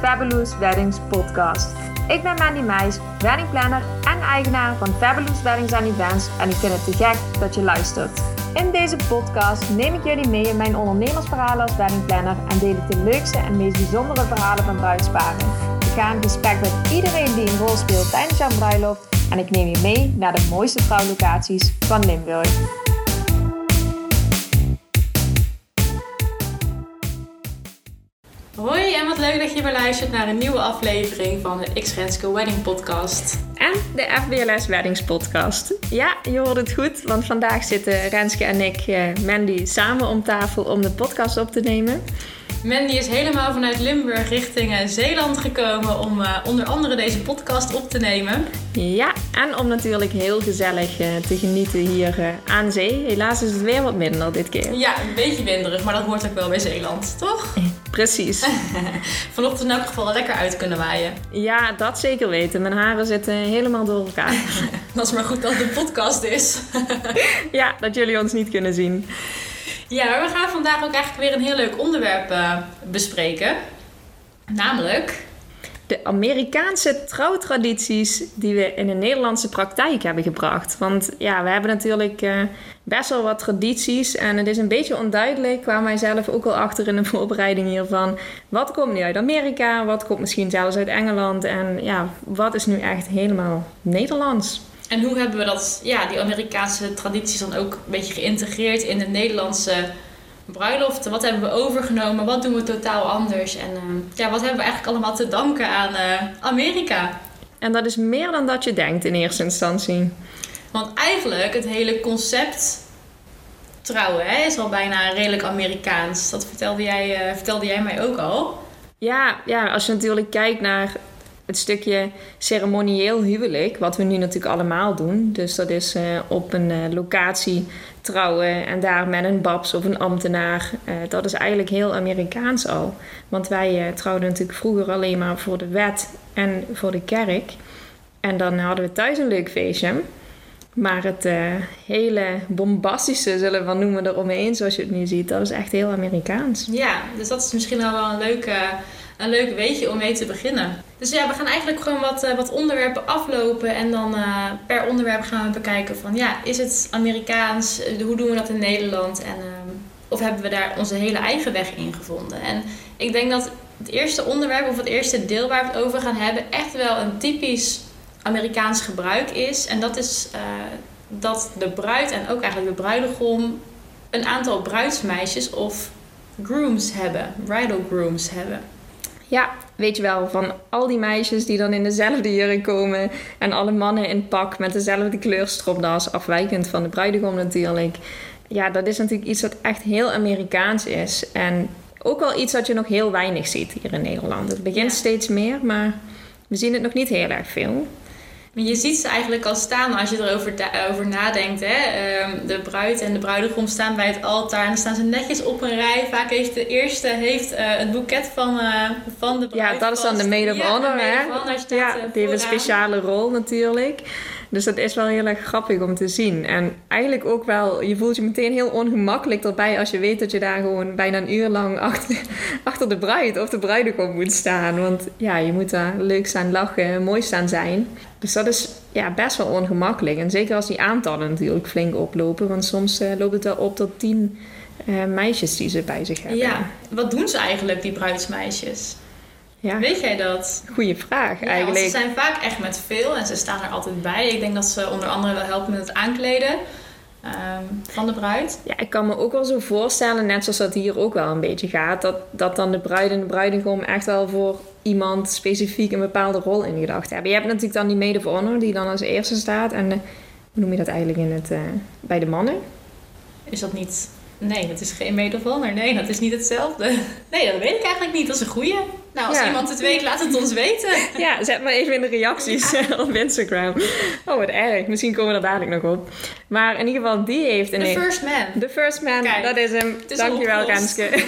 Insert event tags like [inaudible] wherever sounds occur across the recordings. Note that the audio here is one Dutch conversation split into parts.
Fabulous Weddings podcast. Ik ben Mandy Meijs, weddingplanner en eigenaar van Fabulous Weddings and Events en ik vind het te gek dat je luistert. In deze podcast neem ik jullie mee in mijn ondernemersverhalen als weddingplanner en deel ik de leukste en meest bijzondere verhalen van bruidsparen. Ik ga in gesprek met iedereen die een rol speelt tijdens jouw bruiloft en ik neem je mee naar de mooiste trouwlocaties van Limburg. Hoi en wat leuk dat je weer luistert naar een nieuwe aflevering van de X Renske Wedding Podcast. En de FBLS Weddings Podcast. Ja, je hoort het goed, want vandaag zitten Renske en ik, eh, Mandy, samen om tafel om de podcast op te nemen. Mandy is helemaal vanuit Limburg richting eh, Zeeland gekomen om eh, onder andere deze podcast op te nemen. Ja, en om natuurlijk heel gezellig eh, te genieten hier aan zee. Helaas is het weer wat minder dit keer. Ja, een beetje winderig, maar dat hoort ook wel bij Zeeland, toch? Precies. [laughs] Vanochtend in elk geval lekker uit kunnen waaien. Ja, dat zeker weten. Mijn haren zitten helemaal door elkaar. [laughs] Dat is maar goed dat het een podcast is. [laughs] ja, dat jullie ons niet kunnen zien. Ja, we gaan vandaag ook eigenlijk weer een heel leuk onderwerp eh, bespreken. Namelijk De Amerikaanse trouwtradities die we in de Nederlandse praktijk hebben gebracht. Want ja, we hebben natuurlijk eh, best wel wat tradities. En het is een beetje onduidelijk, kwam mij zelf ook al achter in de [laughs] voorbereiding hiervan. Wat komt nu uit Amerika? Wat komt misschien zelfs uit Engeland? En ja, wat is nu echt helemaal Nederlands? En hoe hebben we dat, ja, die Amerikaanse tradities dan ook een beetje geïntegreerd in de Nederlandse bruiloften? Wat hebben we overgenomen? Wat doen we totaal anders? En eh, ja, wat hebben we eigenlijk allemaal te danken aan eh, Amerika? En dat is meer dan dat je denkt in eerste instantie. Want eigenlijk het hele concept trouwen hè, is al bijna redelijk Amerikaans. Dat vertelde jij, eh, vertelde jij mij ook al. Ja, ja, als je natuurlijk kijkt naar het stukje ceremonieel huwelijk, wat we nu natuurlijk allemaal doen. Dus dat is eh, op een eh, locatie trouwen en daar met een babs of een ambtenaar. Eh, dat is eigenlijk heel Amerikaans al. Want wij trouwden natuurlijk vroeger alleen maar voor de wet en voor de kerk. En dan hadden we thuis een leuk feestje. Maar het hele bombastische, zullen we noemen, eromheen, zoals je het nu ziet, dat is echt heel Amerikaans. Ja, dus dat is misschien wel een leuk, eh, een leuk weetje om mee te beginnen. Dus ja, we gaan eigenlijk gewoon wat, eh, wat onderwerpen aflopen. En dan eh, per onderwerp gaan we bekijken van ja, is het Amerikaans? Eh, Hoe doen we dat in Nederland? En, ehm, of hebben we daar onze hele eigen weg in gevonden? En ik denk dat het eerste onderwerp of het eerste deel waar we het over gaan hebben echt wel een typisch Amerikaans gebruik is. En dat is dat de bruid en ook eigenlijk de bruidegom een aantal bruidsmeisjes of grooms hebben, bridal grooms hebben. Ja, weet je wel, van al die meisjes die dan in dezelfde jurk komen en alle mannen in pak met dezelfde kleurstropdas, afwijkend van de bruidegom natuurlijk. Ja, dat is natuurlijk iets wat echt heel Amerikaans is. En ook wel iets wat je nog heel weinig ziet hier in Nederland. Het begint Ja. steeds meer, maar we zien het nog niet heel erg veel. Maar je ziet ze eigenlijk al staan als je erover over nadenkt. Hè? Ehm, de bruid en de bruidegom staan bij het altaar en dan staan ze netjes op een rij. Vaak heeft de eerste heeft, eh, het boeket van, eh, van de bruid Ja, dat is dan de maid of Ja, honor, hè? Ja, eh, die heeft een speciale rol natuurlijk. Dus dat is wel heel erg grappig om te zien. En eigenlijk ook wel, je voelt je meteen heel ongemakkelijk erbij als je weet dat je daar gewoon bijna een uur lang achter, [laughs] achter de bruid of de bruidegom moet staan. Want ja, je moet daar leuk staan lachen, mooi staan zijn. Dus dat is ja, best wel ongemakkelijk. En zeker als die aantallen natuurlijk flink oplopen. Want soms eh, loopt het wel op tot tien eh, meisjes die ze bij zich hebben. Ja, wat doen ze eigenlijk, die bruidsmeisjes? ja. Weet jij dat? goede vraag Ja, eigenlijk. want ze zijn vaak echt met veel en ze staan er altijd bij. Ik denk dat ze onder andere wel helpen met het aankleden ehm, van de bruid. Ja, ik kan me ook wel zo voorstellen, net zoals dat hier ook wel een beetje gaat, dat, dat dan de bruid en de bruidegom echt wel voor iemand specifiek een bepaalde rol in gedacht hebben. Je hebt natuurlijk dan die maid of honor die dan als eerste staat en hoe noem je dat eigenlijk in het, eh, bij de mannen? Is dat niet... Nee, dat is geen maid of honor. Nee, dat is niet hetzelfde. [laughs] Nee, dat weet ik eigenlijk niet. Dat is een goeie. Nou, als Ja. iemand het weet, laat het ons weten. [laughs] Ja, zet maar even in de reacties op Instagram. Oh, wat erg. Misschien komen we er dadelijk nog op. Maar in ieder geval, die heeft... The een first man. The first man, Kijk, dat is hem. Dankjewel. Renske. [laughs]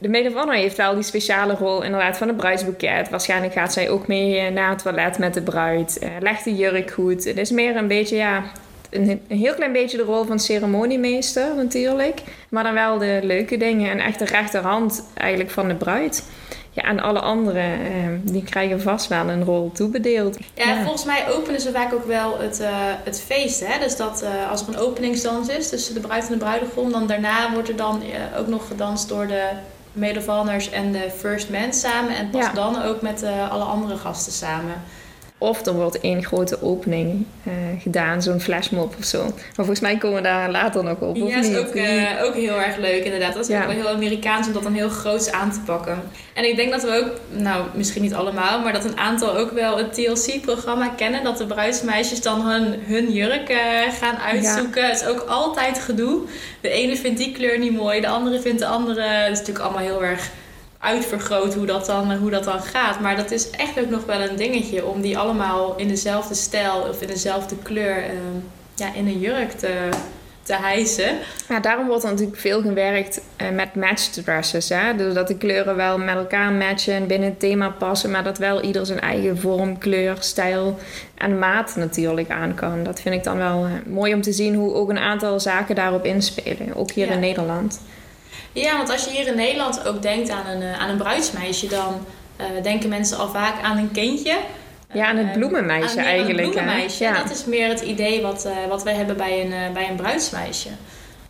De maid of honor heeft wel die speciale rol inderdaad van het bruidsboeket. Waarschijnlijk gaat zij ook mee eh, naar het toilet met de bruid. eh, legt de jurk goed. Het is meer een beetje, ja, een, een heel klein beetje de rol van ceremoniemeester natuurlijk. Maar dan wel de leuke dingen en echt de rechterhand eigenlijk van de bruid. Ja, en alle anderen, eh, die krijgen vast wel een rol toebedeeld. Ja, volgens mij openen ze vaak ook wel het, eh, het feest. Hè? Dus dat eh, als er een openingsdans is tussen de bruid en de bruidegom, dan daarna wordt er dan eh, ook nog gedanst door de of honors en de first man samen. En pas Ja. dan ook met eh, alle andere gasten samen. Of er wordt één grote opening eh, gedaan, zo'n flashmob of zo. Maar volgens mij komen we daar later nog op, Ja, is ook, eh, ook heel erg leuk inderdaad. Dat is Ja. ook wel heel Amerikaans om dat dan heel groots aan te pakken. En ik denk dat we ook, nou misschien niet allemaal, maar dat een aantal ook wel het TLC-programma kennen. Dat de bruidsmeisjes dan hun, hun jurk eh, gaan uitzoeken. Het is ook altijd gedoe. De ene vindt die kleur niet mooi, de andere vindt de andere. Het is natuurlijk allemaal heel erg uitvergroot hoe dat dan, hoe dat dan gaat. Maar dat is echt ook nog wel een dingetje om die allemaal in dezelfde stijl of in dezelfde kleur eh, ja, in een jurk te, te hijsen. Ja, daarom wordt er natuurlijk veel gewerkt eh, met matched dresses. Hè? Dus dat de kleuren wel met elkaar matchen en binnen het thema passen, maar dat wel ieder zijn eigen vorm, kleur, stijl en maat natuurlijk aan kan. Dat vind ik dan wel eh, mooi om te zien hoe ook een aantal zaken daarop inspelen, ook hier Ja. in Nederland. Ja, want als je hier in Nederland ook denkt aan een, eh, aan een bruidsmeisje, dan eh, denken mensen al vaak aan een kindje. Ja, aan het Eh, bloemenmeisje aan eigenlijk. Hè? bloemenmeisje. Ja. Dat is meer het idee wat, eh, wat wij hebben bij een, bij een bruidsmeisje.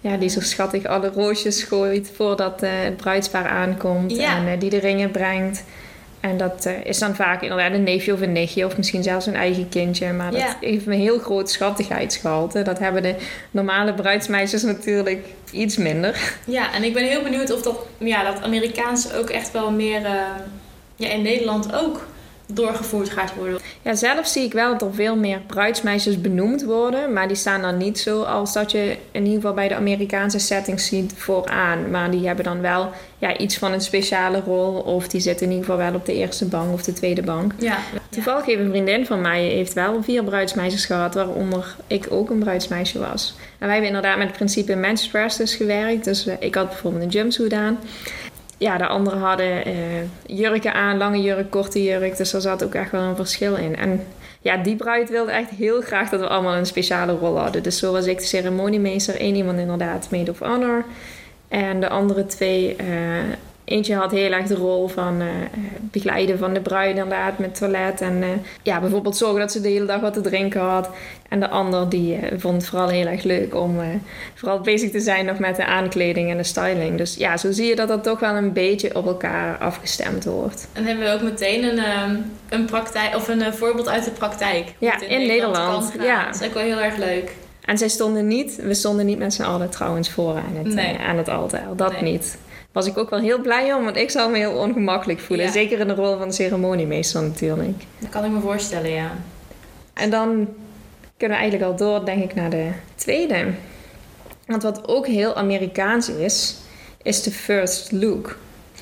ja, die zo schattig alle roosjes gooit voordat het bruidspaar aankomt Ja. en die de ringen brengt. En dat eh, is dan vaak inderdaad een neefje of een nichtje of misschien zelfs een eigen kindje. Maar dat Ja. heeft een heel groot schattigheidsgehalte. Dat hebben de normale bruidsmeisjes natuurlijk iets minder. Ja, en ik ben heel benieuwd of dat, ja, dat Amerikaans ook echt wel meer eh, ja, in Nederland ook doorgevoerd gaat worden. Ja, zelf zie ik wel dat er veel meer bruidsmeisjes benoemd worden. Maar die staan dan niet zo als dat je in ieder geval bij de Amerikaanse settings ziet vooraan. Maar die hebben dan wel ja, iets van een speciale rol. Of die zitten in ieder geval wel op de eerste bank of de tweede bank. Ja, Toevallig heeft een vriendin van mij heeft wel vier bruidsmeisjes gehad, waaronder ik ook een bruidsmeisje was. En wij hebben inderdaad met het principe match dresses gewerkt. Dus eh, ik had bijvoorbeeld een jumpsuit aan. Ja, de anderen hadden eh, jurken aan, lange jurk, korte jurk. Dus er zat ook echt wel een verschil in. En ja, die bruid wilde echt heel graag dat we allemaal een speciale rol hadden. Dus zo was ik de ceremoniemeester. Eén iemand inderdaad maid of honor. En de andere twee, eh, eentje had heel erg de rol van eh, begeleiden van de bruid inderdaad met toilet. En eh, ja, bijvoorbeeld zorgen dat ze de hele dag wat te drinken had. En de ander die eh, vond het vooral heel erg leuk om vooral bezig te zijn nog met de aankleding en de styling. Dus ja, zo zie je dat dat toch wel een beetje op elkaar afgestemd wordt. en hebben we ook meteen een, ehm, een, praktijk, of een voorbeeld uit de praktijk. Ja, in Nederland, ja. Dat is ook wel heel erg leuk. En zij stonden niet, we stonden niet met z'n allen trouwens voor aan het, Nee. aan het altaar. Dat Nee. niet. Was ik ook wel heel blij om, want ik zou me heel ongemakkelijk voelen. Ja. Zeker in de rol van ceremoniemeester natuurlijk. Dat kan ik me voorstellen, ja. En dan kunnen we eigenlijk al door, denk ik, naar de tweede. Want wat ook heel Amerikaans is, is de first look.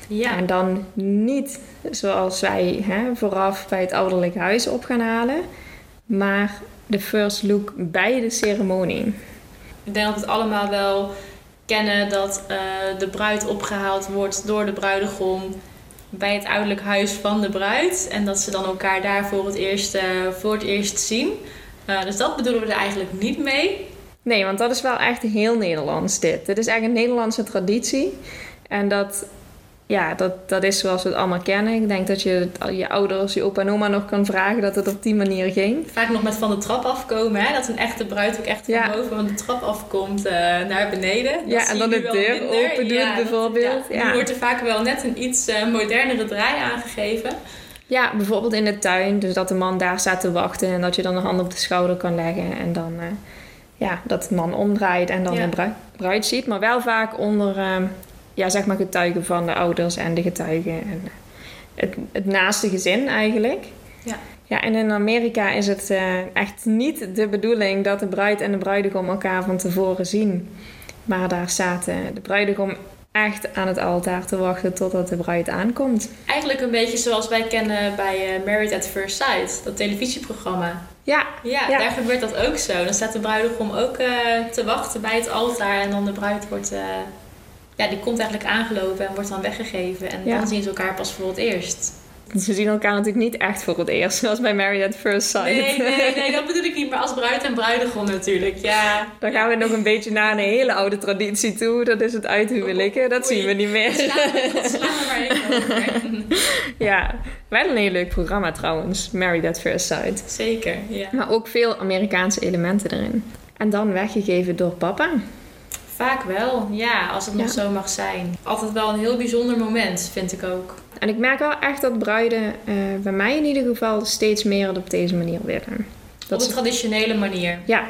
Ja, En dan niet zoals wij hè, vooraf bij het ouderlijk huis op gaan halen, maar de first look bij de ceremonie. ik denk dat het allemaal wel kennen dat eh, de bruid opgehaald wordt door de bruidegom bij het ouderlijk huis van de bruid. En dat ze dan elkaar daar voor het eerst, eh, voor het eerst zien. Eh, dus dat bedoelen we er eigenlijk niet mee. Nee, want dat is wel echt heel Nederlands dit. Dit is echt een Nederlandse traditie. En dat, ja, dat, dat is zoals we het allemaal kennen. Ik denk dat je je ouders, je opa en oma nog kan vragen dat het op die manier ging. Vaak nog met van de trap afkomen. Hè? Dat een echte bruid ook echt van Ja. boven van de trap afkomt eh, naar beneden. Dat Ja, en dan de deur open doet bijvoorbeeld. Ja, Ja. Wordt er vaak wel net een iets eh, modernere draai aangegeven. Ja, bijvoorbeeld in de tuin. Dus dat de man daar staat te wachten en dat je dan een hand op de schouder kan leggen. En dan eh, ja, dat de man omdraait en dan de bruid, bruid ziet. Maar wel vaak onder eh, ja, zeg maar getuigen van de ouders en de getuigen. En eh, het, het naaste gezin eigenlijk. Ja. Ja, en in Amerika is het eh, echt niet de bedoeling dat de bruid en de bruidegom elkaar van tevoren zien. Maar daar staat eh, de bruidegom echt aan het altaar te wachten totdat de bruid aankomt. Eigenlijk een beetje zoals wij kennen bij eh, Married at First Sight, dat televisieprogramma. Ja, Ja, Ja. daar gebeurt dat ook zo. Dan staat de bruidegom ook te wachten bij het altaar en dan de bruid wordt, ja, die komt eigenlijk aangelopen en wordt dan weggegeven. En Ja. dan zien ze elkaar pas voor het eerst. Ze zien elkaar natuurlijk niet echt voor het eerst, zoals bij Married at First Sight. Nee, nee, nee, dat bedoel ik niet. Maar als bruid en bruidegom natuurlijk, ja. Dan gaan we nog een beetje naar een hele oude traditie toe. Dat is het uithuwelijken. Dat zien we niet meer. Slaan we maar even over. Ja, wel een heel leuk programma trouwens. Married at First Sight. Zeker, ja. Maar ook veel Amerikaanse elementen erin. En dan weggegeven door papa. Vaak wel, ja, als het nog zo mag zijn. Altijd wel een heel bijzonder moment, vind ik ook. En ik merk wel echt dat bruiden, eh, bij mij in ieder geval, steeds meer het op deze manier willen. Op Dat een ze- traditionele manier. ja.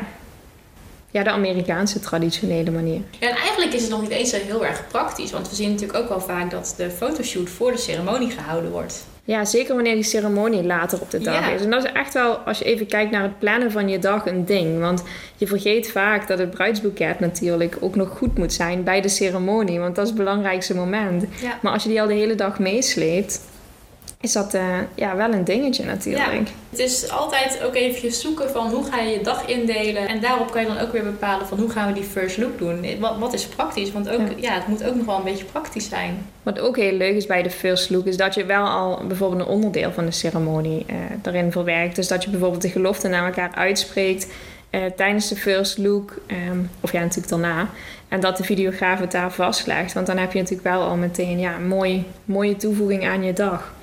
ja, de Amerikaanse traditionele manier. Ja, en eigenlijk is het nog niet eens zo heel erg praktisch. Want we zien natuurlijk ook wel vaak dat de fotoshoot voor de ceremonie gehouden wordt. Ja, zeker wanneer die ceremonie later op de dag is. En dat is echt wel, als je even kijkt naar het plannen van je dag, een ding. Want je vergeet vaak dat het bruidsboeket natuurlijk ook nog goed moet zijn bij de ceremonie. Want dat is het belangrijkste moment. Maar als je die al de hele dag meesleept, is dat eh, ja, wel een dingetje natuurlijk. Het is altijd ook eventjes zoeken van hoe ga je je dag indelen. En daarop kan je dan ook weer bepalen van hoe gaan we die first look doen. Wat, wat is praktisch? Want ook, Ja. ja. het moet ook nog wel een beetje praktisch zijn. Wat ook heel leuk is bij de first look, is dat je wel al bijvoorbeeld een onderdeel van de ceremonie eh erin verwerkt. Dus dat je bijvoorbeeld de gelofte naar elkaar uitspreekt eh, tijdens de first look, ehm, of ja, natuurlijk daarna. En dat de videograaf het daar vastlegt. Want dan heb je natuurlijk wel al meteen ja, een mooie, mooie toevoeging aan je dag.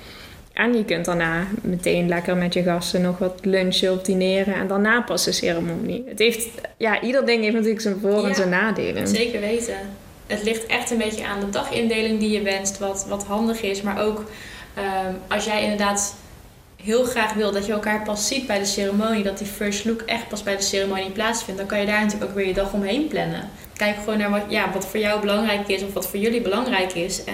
En je kunt daarna meteen lekker met je gasten nog wat lunchen of dineren. En daarna pas de ceremonie. Het heeft, ja, ieder ding heeft natuurlijk zijn voor- en Ja, zijn nadelen. Zeker weten. Het ligt echt een beetje aan de dagindeling die je wenst, wat, wat handig is. Maar ook ehm, als jij inderdaad heel graag wil dat je elkaar pas ziet bij de ceremonie, dat die first look echt pas bij de ceremonie plaatsvindt, dan kan je daar natuurlijk ook weer je dag omheen plannen. Kijk gewoon naar wat, ja, wat voor jou belangrijk is of wat voor jullie belangrijk is. En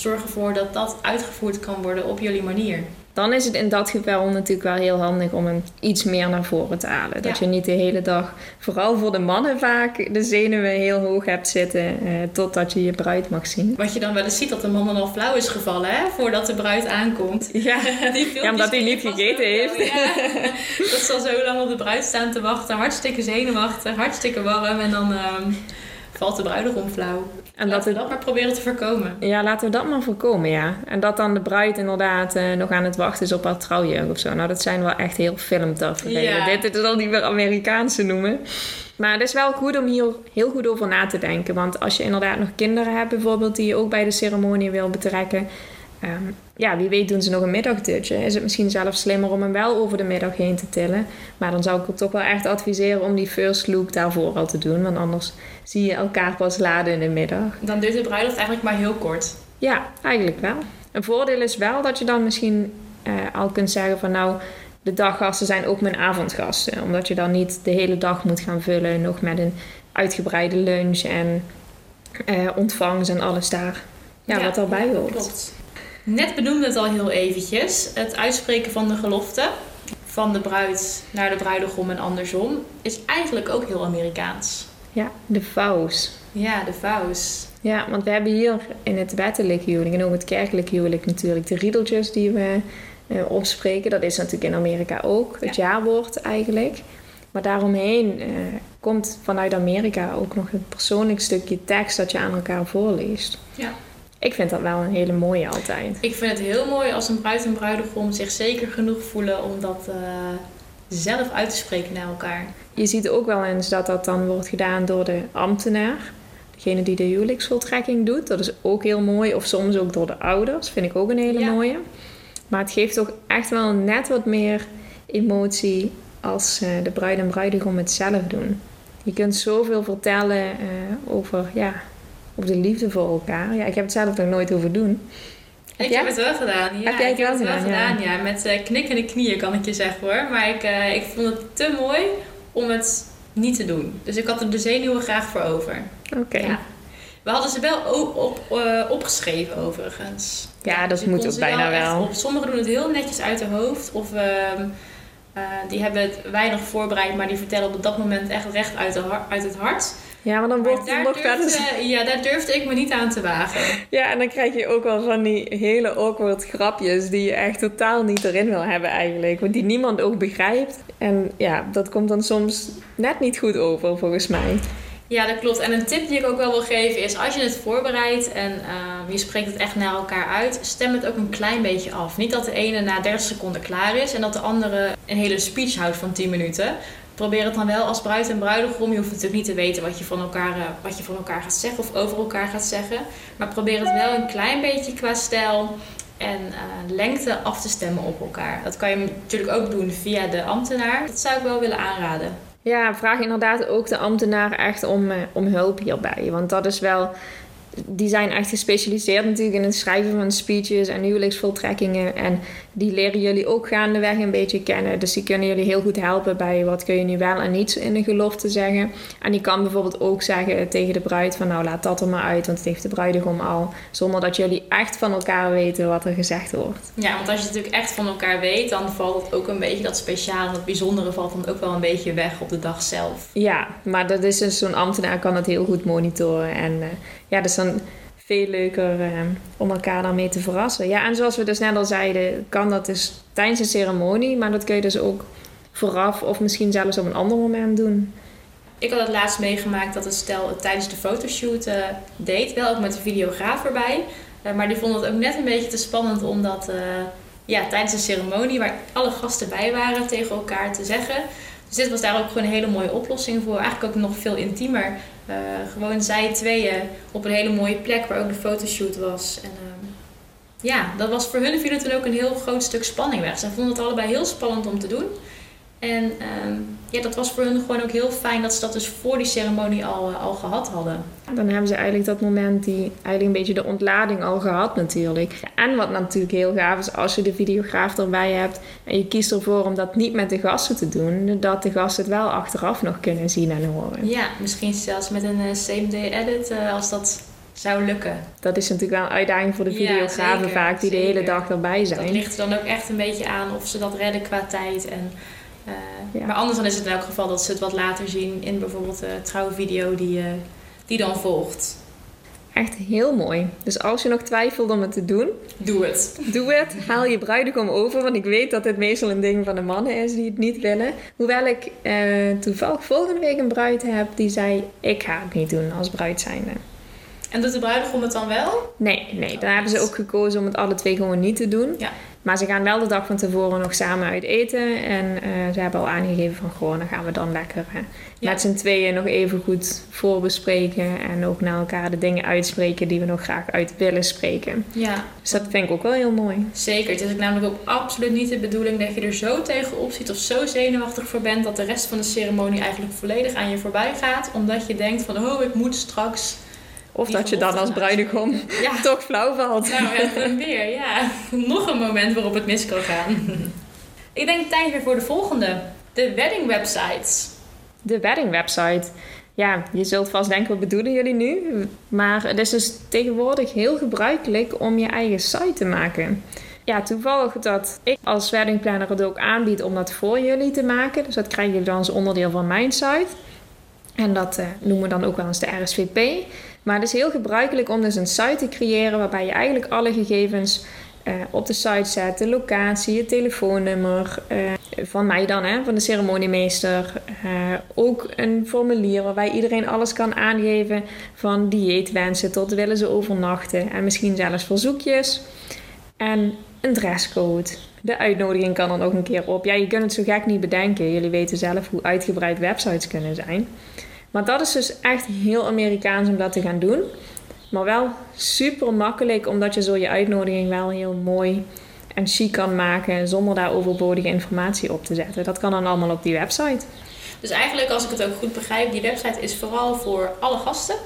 zorg ervoor dat dat uitgevoerd kan worden op jullie manier. Dan is het in dat geval natuurlijk wel heel handig om hem iets meer naar voren te halen. Dat Ja. je niet de hele dag, vooral voor de mannen vaak, de zenuwen heel hoog hebt zitten eh, totdat je je bruid mag zien. Wat je dan wel eens ziet dat de man dan al flauw is gevallen, hè, voordat de bruid aankomt. [laughs] Ja, [laughs] Ja, omdat hij niet gegeten heeft. Ja. [laughs] Dat ze al zo lang op de bruid staan te wachten. Hartstikke zenuwachtig, hartstikke warm. En dan ehm, valt de bruidegom flauw. en dat Laten we het, dat maar proberen te voorkomen. ja, laten we dat maar voorkomen, ja. En dat dan de bruid inderdaad eh, nog aan het wachten is op haar trouwjurk of zo. Nou, dat zijn wel echt heel filmtafereelen. Ja. Dit, dit is al niet meer Amerikaanse noemen. Maar het is wel goed om hier heel goed over na te denken. Want als je inderdaad nog kinderen hebt bijvoorbeeld die je ook bij de ceremonie wil betrekken... ehm, ja, wie weet doen ze nog een middagdutje. Is het misschien zelfs slimmer om hem wel over de middag heen te tillen. Maar dan zou ik toch wel echt adviseren om die first look daarvoor al te doen. Want anders zie je elkaar pas laden in de middag. Dan duurt de bruiloft eigenlijk maar heel kort. Ja, eigenlijk wel. Een voordeel is wel dat je dan misschien eh, al kunt zeggen van nou, de daggasten zijn ook mijn avondgasten. Omdat je dan niet de hele dag moet gaan vullen nog met een uitgebreide lunch en eh, ontvangst en alles daar. Ja, wat daarbij ja, hoort. Klopt. Net benoemde het al heel eventjes. Het uitspreken van de gelofte van de bruid naar de bruidegom en andersom is eigenlijk ook heel Amerikaans. Ja, de vouws. Ja, de vows. Ja, want we hebben hier in het wettelijk huwelijk en ook het kerkelijk huwelijk natuurlijk de riedeltjes die we eh, opspreken. Dat is natuurlijk in Amerika ook, het jaarwoord eigenlijk. Maar daaromheen eh, komt vanuit Amerika ook nog een persoonlijk stukje tekst dat je aan elkaar voorleest. Ja. Ik vind dat wel een hele mooie altijd. Ik vind het heel mooi als een bruid en bruidegom zich zeker genoeg voelen om dat eh, zelf uit te spreken naar elkaar. Je ziet ook wel eens dat dat dan wordt gedaan door de ambtenaar. Degene die de huwelijksvoltrekking doet. Dat is ook heel mooi. Of soms ook door de ouders. Vind ik ook een hele Ja. mooie. Maar het geeft toch echt wel net wat meer emotie als eh, de bruid en bruidegom het zelf doen. Je kunt zoveel vertellen eh, over, ja, over de liefde voor elkaar. Ja, ik heb het zelf nog nooit over doen. Ik heb het wel gedaan. Ja, Heb jij het ik wel heb het wel gedaan, gedaan, ja. Met eh, knikkende knieën kan ik je zeggen hoor. Maar ik, eh, ik vond het te mooi om het niet te doen. Dus ik had er de zenuwen graag voor over. Oké. Ja. We hadden ze wel ook op, eh, opgeschreven overigens. Ja, dat Dus moet ook bijna wel. Op. Sommigen doen het heel netjes uit de hoofd. Of ehm, eh, die hebben het weinig voorbereid, maar die vertellen op dat moment echt recht uit, de uit het hart. Ja, maar dan wordt het nog wel eens... durfde, [laughs] ja, daar durfde ik me niet aan te wagen. Ja, en dan krijg je ook wel van die hele awkward grapjes die je echt totaal niet erin wil hebben eigenlijk. Want die niemand ook begrijpt. En ja, dat komt dan soms net niet goed over volgens mij. Ja, dat klopt. En een tip die ik ook wel wil geven is als je het voorbereidt en uh, je spreekt het echt naar elkaar uit, stem het ook een klein beetje af. Niet dat de ene na 30 seconden klaar is en dat de andere een hele speech houdt van 10 minuten. Probeer het dan wel als bruid en bruidegom. Je hoeft natuurlijk niet te weten wat je van elkaar, uh, wat je van elkaar gaat zeggen of over elkaar gaat zeggen. Maar probeer het wel een klein beetje qua stijl en uh, lengte af te stemmen op elkaar. Dat kan je natuurlijk ook doen via de ambtenaar. Dat zou ik wel willen aanraden. Ja, vraag inderdaad ook de ambtenaar echt om, uh, om hulp hierbij. Want dat is wel die zijn echt gespecialiseerd natuurlijk in het schrijven van speeches en huwelijksvoltrekkingen. En die leren jullie ook gaandeweg een beetje kennen. Dus die kunnen jullie heel goed helpen bij wat kun je nu wel en niet in een gelofte zeggen. En die kan bijvoorbeeld ook zeggen tegen de bruid van nou laat dat er maar uit, want het heeft de bruidegom al. Zonder dat jullie echt van elkaar weten wat er gezegd wordt. Ja, want als je het natuurlijk echt van elkaar weet, dan valt het ook een beetje dat speciale, dat bijzondere valt dan ook wel een beetje weg op de dag zelf. Ja, maar dat is dus zo'n ambtenaar kan het heel goed monitoren. En uh, ja, dus dan veel leuker uh, om elkaar daarmee te verrassen. Ja, en zoals we dus net al zeiden, kan dat dus tijdens een ceremonie, maar dat kun je dus ook vooraf of misschien zelfs op een ander moment doen. Ik had het laatst meegemaakt dat het stel het tijdens de fotoshoot uh, deed, wel ook met de videograaf erbij. Uh, maar die vond het ook net een beetje te spannend om dat ja, tijdens de ceremonie, waar alle gasten bij waren, tegen elkaar te zeggen. Dus dit was daar ook gewoon een hele mooie oplossing voor. Eigenlijk ook nog veel intiemer. Uh, gewoon zij tweeën op een hele mooie plek waar ook de fotoshoot was. En uh, ja, dat was voor hun viel toen ook een heel groot stuk spanning weg. Ze vonden het allebei heel spannend om te doen. En uh, ja, dat was voor hun gewoon ook heel fijn dat ze dat dus voor die ceremonie al, al gehad hadden. Dan hebben ze eigenlijk dat moment, die eigenlijk een beetje de ontlading al gehad natuurlijk. En wat natuurlijk heel gaaf is, als je de videograaf erbij hebt en je kiest ervoor om dat niet met de gasten te doen, dat de gasten het wel achteraf nog kunnen zien en horen. Ja, misschien zelfs met een uh, same-day edit uh, als dat zou lukken. Dat is natuurlijk wel een uitdaging voor de videografen ja, vaak, die zeker. de hele dag erbij zijn. Dat ligt er dan ook echt een beetje aan of ze dat redden qua tijd en... Uh, ja. Maar anders dan is het in elk geval dat ze het wat later zien in bijvoorbeeld de trouwvideo die, uh, die dan volgt. Echt heel mooi. Dus als je nog twijfelt om het te doen, doe het. Doe het. Haal je bruidegom over, want ik weet dat dit meestal een ding van de mannen is die het niet willen. Hoewel ik uh, toevallig volgende week een bruid heb die zei: Ik ga het niet doen als bruid zijnde. En doet de bruidegom het dan wel? Nee, nee. Daar hebben ze ook gekozen om het alle twee gewoon niet te doen. Ja. Maar ze gaan wel de dag van tevoren nog samen uit eten. En uh, ze hebben al aangegeven van gewoon, dan gaan we dan lekker uh, ja. met z'n tweeën nog even goed voorbespreken. En ook naar elkaar de dingen uitspreken die we nog graag uit willen spreken. Ja. Dus dat vind ik ook wel heel mooi. Zeker. Het is ook namelijk ook absoluut niet de bedoeling dat je er zo tegenop ziet of zo zenuwachtig voor bent dat de rest van de ceremonie eigenlijk volledig aan je voorbij gaat. Omdat je denkt van, oh, ik moet straks of dat je dan als bruidegom [laughs] ja. toch flauw valt. Nou, en weer, ja. Nog een moment waarop het mis kan gaan. Ik denk tijd weer voor de volgende. De wedding websites. De wedding website. Ja, je zult vast denken, wat bedoelen jullie nu? Maar het is dus tegenwoordig heel gebruikelijk om je eigen site te maken. Ja, toevallig dat ik als weddingplanner het ook aanbied om dat voor jullie te maken. Dus dat krijg je dan als onderdeel van mijn site. En dat uh, noemen we dan ook wel eens de RSVP. Maar het is heel gebruikelijk om dus een site te creëren waarbij je eigenlijk alle gegevens uh, op de site zet. De locatie, het telefoonnummer uh, van mij dan, hè, van de ceremoniemeester. Uh, ook een formulier waarbij iedereen alles kan aangeven van dieetwensen tot willen ze overnachten. En misschien zelfs verzoekjes. En een dresscode. De uitnodiging kan er nog een keer op. Ja, je kunt het zo gek niet bedenken. Jullie weten zelf hoe uitgebreid websites kunnen zijn. Maar dat is dus echt heel Amerikaans om dat te gaan doen. Maar wel super makkelijk, omdat je zo je uitnodiging wel heel mooi en chic kan maken zonder daar overbodige informatie op te zetten. Dat kan dan allemaal op die website. Dus eigenlijk, als ik het ook goed begrijp, die website is vooral voor alle gasten.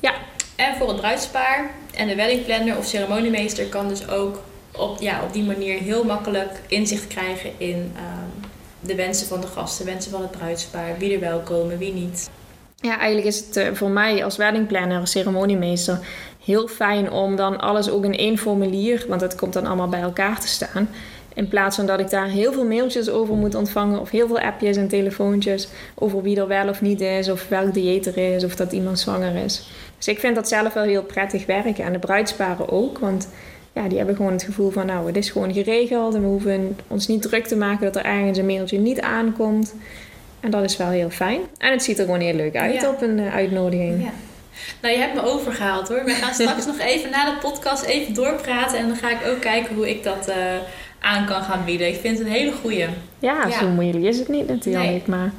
Ja. En voor het bruidspaar. En de weddingplanner of ceremoniemeester kan dus ook op, ja, op die manier heel makkelijk inzicht krijgen in um, de wensen van de gasten, wensen van het bruidspaar, wie er wel komen, wie niet. Ja, eigenlijk is het uh, voor mij als weddingplanner, ceremoniemeester, heel fijn om dan alles ook in één formulier, want het komt dan allemaal bij elkaar te staan. In plaats van dat ik daar heel veel mailtjes over moet ontvangen of heel veel appjes en telefoontjes over wie er wel of niet is, of welk dieet er is, of dat iemand zwanger is. Dus ik vind dat zelf wel heel prettig werken en de bruidsparen ook, want ja, die hebben gewoon het gevoel van nou, het is gewoon geregeld en we hoeven ons niet druk te maken dat er ergens een mailtje niet aankomt. En dat is wel heel fijn. En het ziet er gewoon heel leuk uit Ja. op een eh, uitnodiging. Ja. Nou, je hebt me overgehaald hoor. We gaan straks [laughs] nog even na de podcast even doorpraten. En dan ga ik ook kijken hoe ik dat eh, aan kan gaan bieden. Ik vind het een hele goeie. Ja, Ja. zo moeilijk is het niet natuurlijk. Nee. Maar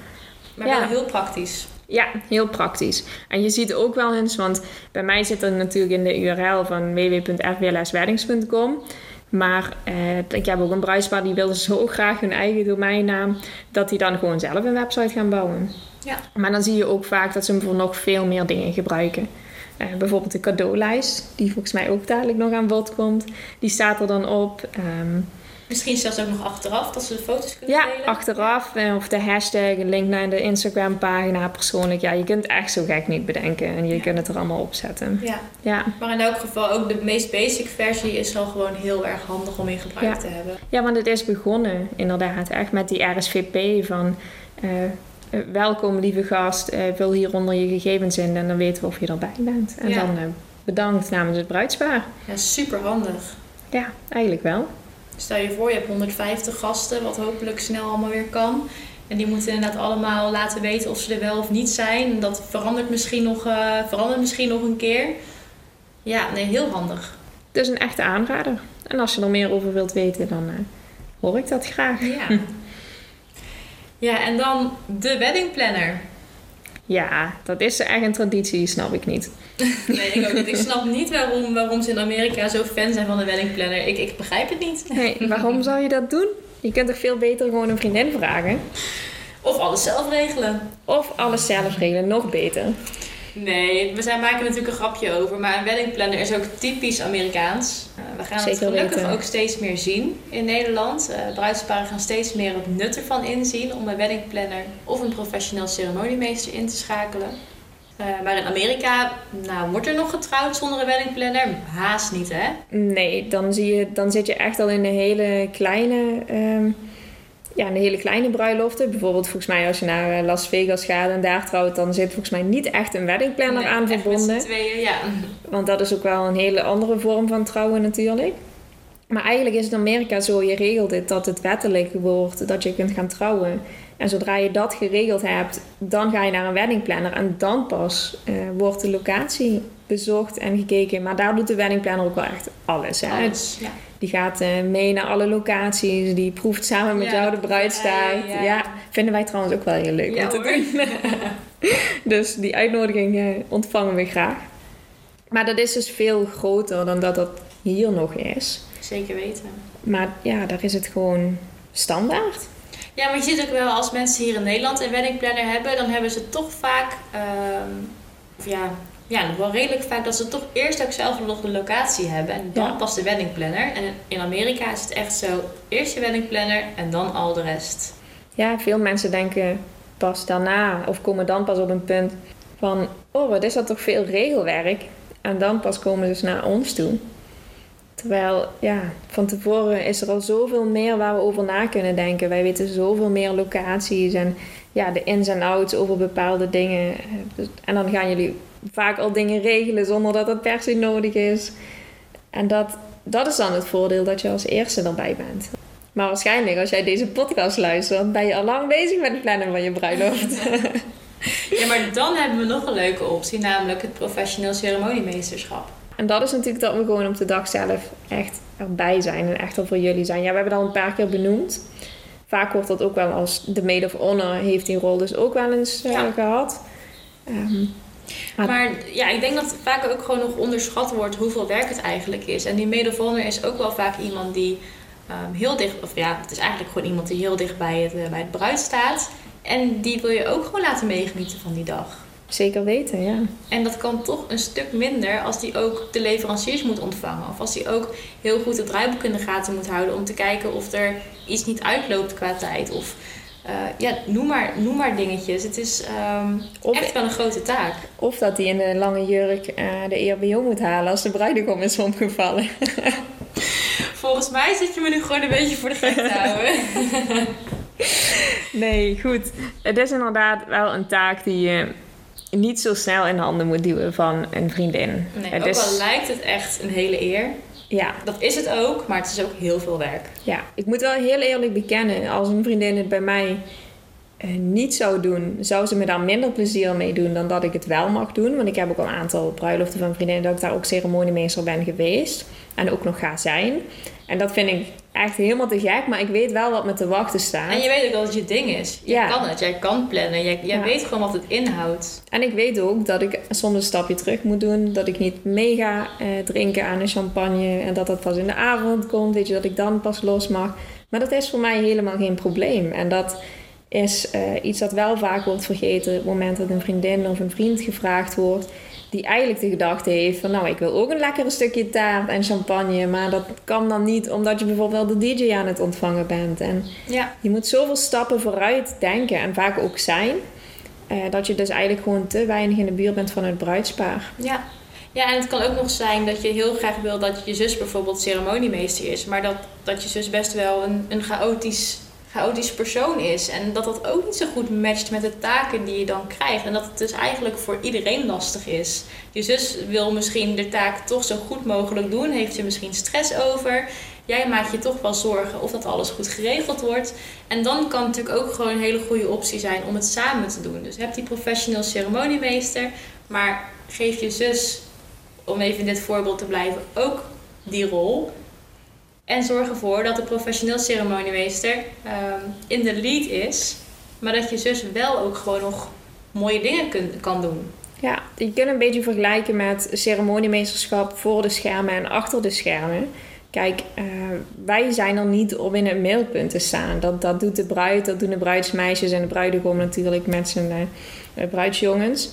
Maar Ja. wel heel praktisch. ja, heel praktisch. En je ziet ook wel eens, want bij mij zit er natuurlijk in de URL van www.fwlsweddings.com. Maar eh, ik heb ook een bruidspaar die wilde zo graag hun eigen domeinnaam, dat die dan gewoon zelf een website gaan bouwen. Ja. Maar dan zie je ook vaak dat ze hem voor nog veel meer dingen gebruiken. Eh, bijvoorbeeld de cadeaulijst, die volgens mij ook dadelijk nog aan bod komt. Die staat er dan op. Ehm, Misschien zelfs ook nog achteraf dat ze de foto's kunnen ja, delen. achteraf. eh, Of de hashtag, een link naar de Instagram pagina persoonlijk. Ja, je kunt het echt zo gek niet bedenken. En je Ja. kunt het er allemaal op zetten. Ja, Ja. maar in elk geval ook de meest basic versie is al gewoon heel erg handig om in gebruik Ja. te hebben. ja, want het is begonnen inderdaad echt met die RSVP van... eh, eh, welkom lieve gast, eh, vul hieronder je gegevens in en dan weten we of je erbij bent. En Ja. dan bedankt namens het bruidspaar. Ja, super handig. Ja, eigenlijk wel. Stel je voor, je hebt 150 gasten, wat hopelijk snel allemaal weer kan. En die moeten inderdaad allemaal laten weten of ze er wel of niet zijn. En dat verandert misschien nog, eh, verandert misschien nog een keer. Ja, nee, heel handig. Dus een echte aanrader. En als je er meer over wilt weten, dan eh, hoor ik dat graag. Ja. [laughs] Ja, en dan de wedding planner. Ja, dat is echt een traditie, snap ik niet. [laughs] Nee, ik ook niet. Ik snap niet waarom, waarom ze in Amerika zo fan zijn van de wedding planner. Ik, ik begrijp het niet. Nee, waarom zou je dat doen? Je kunt toch veel beter gewoon een vriendin vragen? Of alles zelf regelen. Of alles zelf regelen, nog beter. Nee, we zijn, maken natuurlijk een grapje over. Maar een wedding planner is ook typisch Amerikaans. Eh, we gaan het gelukkig weten. ook steeds meer zien in Nederland. Eh bruidsparen gaan steeds meer het nut ervan inzien om een wedding planner of een professioneel ceremoniemeester in te schakelen. Eh, maar in Amerika nou, wordt er nog getrouwd zonder een wedding planner? Haast niet, hè? Nee, dan, zie je, dan zit je echt al in de hele kleine, ehm, ja, de hele kleine bruiloften. Bijvoorbeeld volgens mij als je naar eh, Las Vegas gaat en daar trouwt, dan zit volgens mij niet echt een weddingplanner Nee, aan verbonden. Tweeën, ja. Want dat is ook wel een hele andere vorm van trouwen natuurlijk. Maar eigenlijk is het in Amerika zo, je regelt het dat het wettelijk wordt dat je kunt gaan trouwen. En zodra je dat geregeld hebt, dan ga je naar een weddingplanner. En dan pas eh, wordt de locatie bezocht en gekeken. Maar daar doet de weddingplanner ook wel echt alles. Hè? Alles, ja. Die gaat eh, mee naar alle locaties. Die proeft samen met Ja, jou de bruidstaart. Ja, ja. vinden wij trouwens ook wel heel leuk om te doen. [laughs] dus die uitnodiging eh, ontvangen we graag. Maar dat is dus veel groter dan dat dat hier nog is. Zeker weten. Maar ja, daar is het gewoon standaard. Ja, maar je ziet ook wel als mensen hier in Nederland een wedding planner hebben, dan hebben ze toch vaak, ehm, of ja, ja, wel redelijk vaak dat ze toch eerst ook zelf nog de locatie hebben en dan Ja. pas de wedding planner. En in Amerika is het echt zo, eerst je wedding planner en dan al de rest. Ja, veel mensen denken pas daarna of komen dan pas op een punt van... Oh, wat is dat toch veel regelwerk? En dan pas komen ze naar ons toe. Terwijl, ja, van tevoren is er al zoveel meer waar we over na kunnen denken. Wij weten zoveel meer locaties en ja, de ins en outs over bepaalde dingen. Dus- En dan gaan jullie vaak al dingen regelen zonder dat het per se nodig is. En dat, dat is dan het voordeel dat je als eerste erbij bent. Maar waarschijnlijk, als jij deze podcast luistert, ben je al lang bezig met het plannen van je bruiloft. [laughs] Ja, maar dan hebben we nog een leuke optie, namelijk het professioneel ceremoniemeesterschap. En dat is natuurlijk dat we gewoon op de dag zelf echt erbij zijn en echt er voor jullie zijn. Ja, we hebben dat al een paar keer benoemd. Vaak wordt dat ook wel als de maid of honor heeft die rol dus ook wel eens eh, Ja. gehad. Ehm, Maar- Maar ja, ik denk dat het vaak ook gewoon nog onderschat wordt hoeveel werk het eigenlijk is. En die honor is ook wel vaak iemand die ehm, heel dicht, of ja, het is eigenlijk gewoon iemand die heel dicht bij het, eh, bij het bruid staat. En die wil je ook gewoon laten meegenieten van die dag. zeker weten, ja. En dat kan toch een stuk minder als die ook de leveranciers moet ontvangen. Of als die ook heel goed het draaiboek in de gaten moet houden om te kijken of er iets niet uitloopt qua tijd. Of eh, ja, noem maar, noem maar dingetjes. Het is ehm, Of- echt wel een grote taak. Of dat hij in de lange jurk eh, de EHBO moet halen als de bruidegom is omgevallen. [laughs] Volgens mij zit je me nu gewoon een beetje voor de gek te [laughs] houden. Nee, goed. Het is inderdaad wel een taak die je niet zo snel in de handen moet duwen van een vriendin. Nee, het ook is, al lijkt het echt een hele eer. Ja, Dat is het ook, maar het is ook heel veel werk. ja, ik moet wel heel eerlijk bekennen, als een vriendin het bij mij niet zou doen, zou ze me daar minder plezier mee doen dan dat ik het wel mag doen. Want ik heb ook al een aantal bruiloften van vriendinnen dat ik daar ook ceremoniemeester ben geweest. En ook nog ga zijn. En dat vind ik echt helemaal te gek, maar ik weet wel wat me te wachten staat. En je weet ook dat het je ding is. Je Ja. kan het, jij kan plannen, jij, jij Ja. weet gewoon wat het inhoudt. En ik weet ook dat ik soms een stapje terug moet doen. Dat ik niet mee ga eh, drinken aan een champagne. En dat dat pas in de avond komt. Weet je, dat ik dan pas los mag. Maar dat is voor mij helemaal geen probleem. En dat is eh, iets dat wel vaak wordt vergeten. Op het moment dat een vriendin of een vriend gevraagd wordt. Die eigenlijk de gedachte heeft van... Nou, ik wil ook een lekkere stukje taart en champagne. Maar dat kan dan niet omdat je bijvoorbeeld de DJ aan het ontvangen bent. En Ja. je moet zoveel stappen vooruit denken en vaak ook zijn. eh, dat je dus eigenlijk gewoon te weinig in de buurt bent van het bruidspaar. Ja. Ja, en het kan ook nog zijn dat je heel graag wil dat je zus bijvoorbeeld ceremoniemeester is. Maar dat, dat je zus best wel een, een chaotisch, chaotisch persoon is. En dat dat ook niet zo goed matcht met de taken die je dan krijgt. En dat het dus eigenlijk voor iedereen lastig is. Je zus wil misschien de taak toch zo goed mogelijk doen. Heeft er misschien stress over. Jij maakt je toch wel zorgen of dat alles goed geregeld wordt. En dan kan natuurlijk ook gewoon een hele goede optie zijn om het samen te doen. Dus heb die professioneel ceremoniemeester. Maar geef je zus, om even in dit voorbeeld te blijven, ook die rol. En zorg ervoor dat de professioneel ceremoniemeester ehm, in de lead is. Maar dat je zus wel ook gewoon nog mooie dingen kun, kan doen. Ja, je kunt een beetje vergelijken met ceremoniemeesterschap voor de schermen en achter de schermen. Kijk, eh, wij zijn er niet om in het middelpunt te staan. Dat, dat doet de bruid, dat doen de bruidsmeisjes en de bruidegom natuurlijk met zijn eh, bruidsjongens.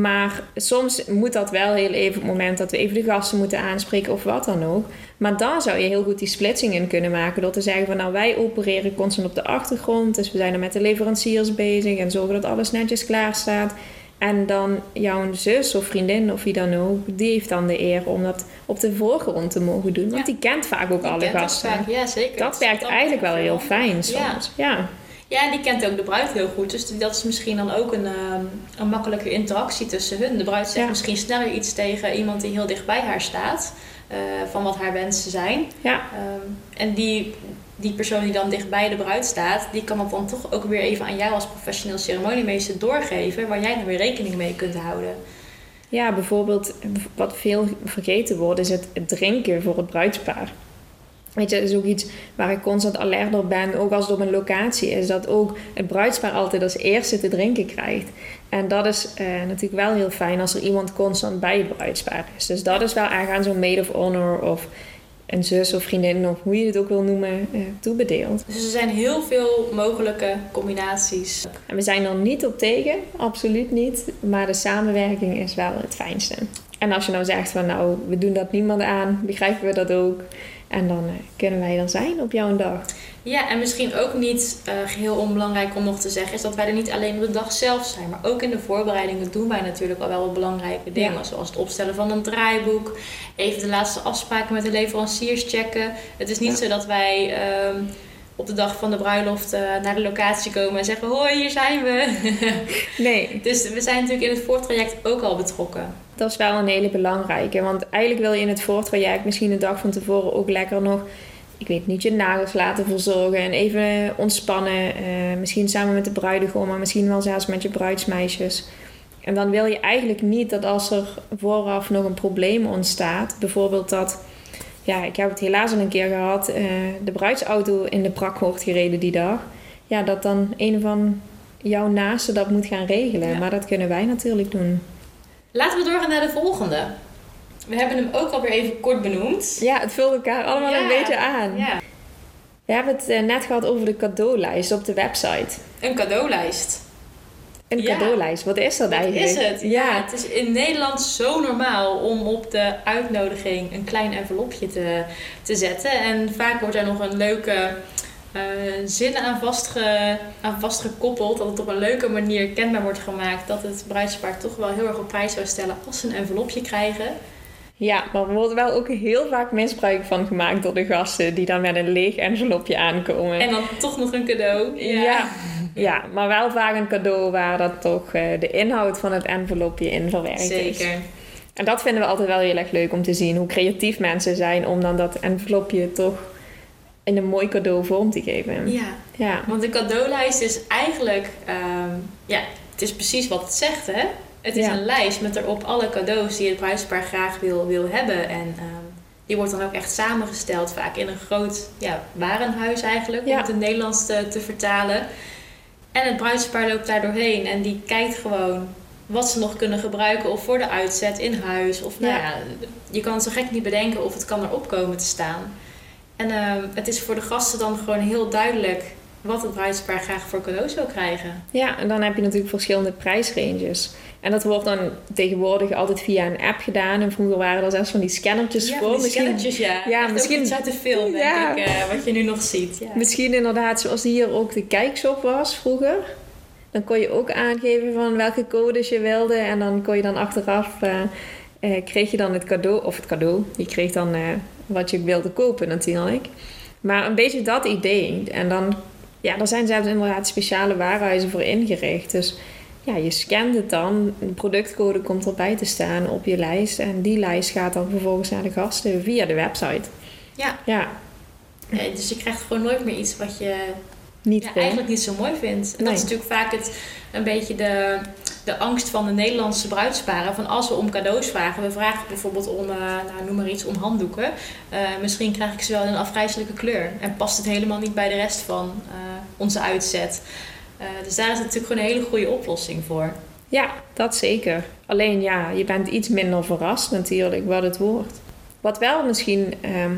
Maar soms moet dat wel heel even op het moment dat we even de gasten moeten aanspreken of wat dan ook. Maar dan zou je heel goed die splitsing in kunnen maken door te zeggen van nou wij opereren constant op de achtergrond. Dus we zijn er met de leveranciers bezig en zorgen dat alles netjes klaar staat. En dan jouw zus of vriendin of wie dan ook, die heeft dan de eer om dat op de voorgrond te mogen doen. Want Ja. die kent vaak ook Die alle gasten. vaak- ja, zeker. Dat werkt Dat eigenlijk wel werkt heel fijn soms. Ja. Ja. Ja, en die kent ook de bruid heel goed. Dus dat is misschien dan ook een, ehm, een makkelijke interactie tussen hun. De bruid zegt Ja. misschien sneller iets tegen iemand die heel dicht bij haar staat. eh, van wat haar wensen zijn. ja. Ehm, en die, die persoon die dan dicht bij de bruid staat, die kan dat dan toch ook weer even aan jou als professioneel ceremoniemeester doorgeven. Waar jij dan weer rekening mee kunt houden. Ja, bijvoorbeeld wat veel vergeten wordt is het drinken voor het bruidspaar. Weet je, dat is ook iets waar ik constant alert op ben, ook als het op een locatie is, dat ook het bruidspaar altijd als eerste te drinken krijgt. En dat is eh, natuurlijk wel heel fijn als er iemand constant bij het bruidspaar is. Dus dat is wel echt aan zo'n maid of honor of een zus of vriendin of hoe je het ook wil noemen, eh, toebedeeld. Dus er zijn heel veel mogelijke combinaties. En we zijn er niet op tegen, absoluut niet. Maar de samenwerking is wel het fijnste. En als je nou zegt van nou, we doen dat niemand aan, begrijpen we dat ook. En dan eh, kunnen wij er zijn op jouw dag. Ja, en misschien ook niet eh, geheel onbelangrijk om nog te zeggen, is dat wij er niet alleen op de dag zelf zijn, maar ook in de voorbereidingen doen wij natuurlijk al wel wat belangrijke dingen. Ja. Zoals het opstellen van een draaiboek, even de laatste afspraken met de leveranciers checken. Het is niet Ja. zo dat wij ehm, op de dag van de bruiloft eh, naar de locatie komen en zeggen: Hoi, hier zijn we. [laughs] Nee, dus we zijn natuurlijk in het voortraject ook al betrokken. dat is wel een hele belangrijke. Want eigenlijk wil je in het voortraject misschien de dag van tevoren ook lekker nog, ik weet niet, je nagels laten verzorgen en even ontspannen. eh, misschien samen met de bruidegom, maar misschien wel zelfs met je bruidsmeisjes. En dan wil je eigenlijk niet dat als er vooraf nog een probleem ontstaat, bijvoorbeeld dat, ja, ik heb het helaas al een keer gehad, eh, de bruidsauto in de prak wordt gereden die dag. Ja, dat dan een van jouw naasten dat moet gaan regelen. Ja. Maar dat kunnen wij natuurlijk doen. Laten we doorgaan naar de volgende. We hebben hem ook alweer even kort benoemd. Ja, het vult elkaar allemaal Ja, een beetje aan. Ja, We hebben het eh, net gehad over de cadeaulijst op de website. een cadeaulijst. Een Ja. cadeaulijst, wat is dat Wat eigenlijk? is het? Ja. het is in Nederland zo normaal om op de uitnodiging een klein envelopje te, te zetten. En vaak wordt er nog een leuke eh, zin aan, vastge, aan vastgekoppeld. Dat het op een leuke manier kenbaar wordt gemaakt dat het bruidspaar toch wel heel erg op prijs zou stellen als ze een envelopje krijgen. Ja, maar er wordt wel ook heel vaak misbruik van gemaakt door de gasten die dan met een leeg envelopje aankomen. En dan toch nog een cadeau. ja. ja, maar wel vaak een cadeau waar dat toch eh, de inhoud van het envelopje in verwerkt is. Zeker. En dat vinden we altijd wel heel erg leuk om te zien. Hoe creatief mensen zijn om dan dat envelopje toch in een mooi cadeau vorm te geven. Ja, Ja. Want de cadeaulijst is eigenlijk, ehm, ja, het is precies wat het zegt, hè? Het is Ja. een lijst met erop alle cadeaus die het bruidspaar graag wil, wil hebben. En ehm, die wordt dan ook echt samengesteld, vaak in een groot ja, warenhuis eigenlijk, om het in het Nederlands te, te vertalen. En het bruidspaar loopt daar doorheen en die kijkt gewoon wat ze nog kunnen gebruiken of voor de uitzet in huis. Of nou Ja. ja, je kan het zo gek niet bedenken of het kan erop komen te staan. En ehm, het is voor de gasten dan gewoon heel duidelijk wat het bruidspaar graag voor cadeaus wil krijgen. Ja, en dan heb je natuurlijk verschillende prijsranges. En dat wordt dan tegenwoordig altijd via een app gedaan. En vroeger waren er zelfs van die scannertjes ja, voor. die Misschien, scannertjes, ja. ja, Echt misschien- iets uit de film, denk Ja. ik, eh, wat je nu nog ziet. Ja. misschien inderdaad zoals hier ook de kijkshop was vroeger. Dan kon je ook aangeven van welke codes je wilde. En dan kon je dan achteraf... eh, kreeg je dan het cadeau... Of het cadeau. Je kreeg dan wat je wilde kopen natuurlijk. Maar een beetje dat idee. En dan... Ja, er zijn zelfs inderdaad speciale warenhuizen voor ingericht. Dus ja, je scant het dan. De productcode komt erbij te staan op je lijst. En die lijst gaat dan vervolgens naar de gasten via de website. Ja. Ja, dus je krijgt gewoon nooit meer iets wat je niet ja, eigenlijk niet zo mooi vindt. En Nee. dat is natuurlijk vaak het, een beetje de, de angst van de Nederlandse bruidsparen. Van als we om cadeaus vragen. We vragen bijvoorbeeld om, eh, nou, noem maar iets, om handdoeken. Eh, misschien krijg ik ze wel in een afgrijzelijke kleur. En past het helemaal niet bij de rest van eh, onze uitzet. Dus daar is natuurlijk gewoon een hele goede oplossing voor. Ja, dat zeker. Alleen ja, je bent iets minder verrast natuurlijk wat het wordt. Wat wel misschien ehm,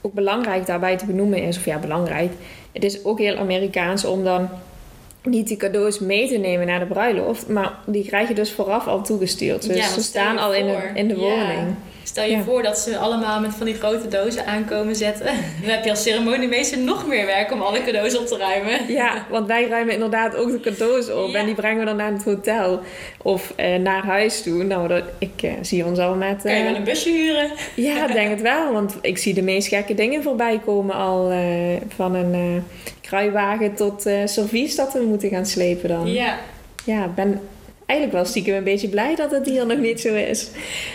ook belangrijk daarbij te benoemen is, of ja, belangrijk. Het is ook heel Amerikaans om dan niet die cadeaus mee te nemen naar de bruiloft, maar die krijg je dus vooraf al toegestuurd. Dus Ja, ze staan al in de, in de woning. Stel je Ja. voor dat ze allemaal met van die grote dozen aankomen zetten. [laughs] Dan heb je als ceremoniemeester nog meer werk om alle cadeaus op te ruimen. Ja, want wij ruimen inderdaad ook de cadeaus op Ja. en die brengen we dan naar het hotel of eh, naar huis toe. Nou, dat, ik eh, zie ons al met... Kan je eh, wel een busje huren? Ja, ik denk het wel. Want ik zie de meest gekke dingen voorbij komen al. van een kruiwagen tot servies dat we moeten gaan slepen dan. Ja. Ja, ben eigenlijk wel stiekem een beetje blij dat het hier nog niet zo is.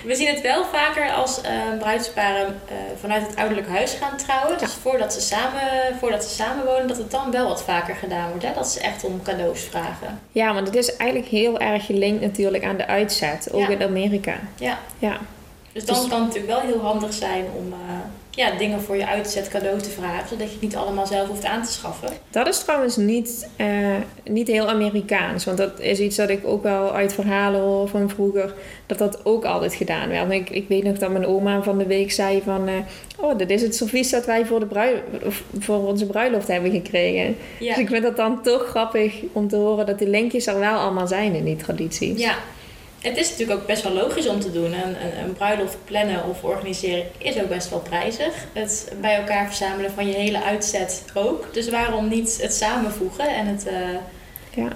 We zien het wel vaker als eh, bruidsparen eh, vanuit het ouderlijk huis gaan trouwen. Dus voordat ze, samen, voordat ze samenwonen, dat het dan wel wat vaker gedaan wordt. Hè? Dat ze echt om cadeaus vragen. Ja, want het is eigenlijk heel erg gelinkt natuurlijk aan de uitzet. Ook Ja. in Amerika. Ja. Ja. Dus dan Dus- kan het natuurlijk wel heel handig zijn om eh, ja, dingen voor je uitzet cadeau te vragen. Zodat je het niet allemaal zelf hoeft aan te schaffen. Dat is trouwens niet, eh, niet heel Amerikaans. Want dat is iets dat ik ook wel uit verhalen hoor van vroeger. Dat dat ook altijd gedaan werd. Ik, ik weet nog dat mijn oma van de week zei van... eh, oh, dit is het servies dat wij voor, de voor onze bruiloft hebben gekregen. Ja. Dus ik vind dat dan toch grappig om te horen dat die linkjes er wel allemaal zijn in die tradities. Ja, het is natuurlijk ook best wel logisch om te doen. Een, een, een bruiloft plannen of organiseren is ook best wel prijzig. Het bij elkaar verzamelen van je hele uitzet ook. Dus waarom niet het samenvoegen en het... eh, Ja.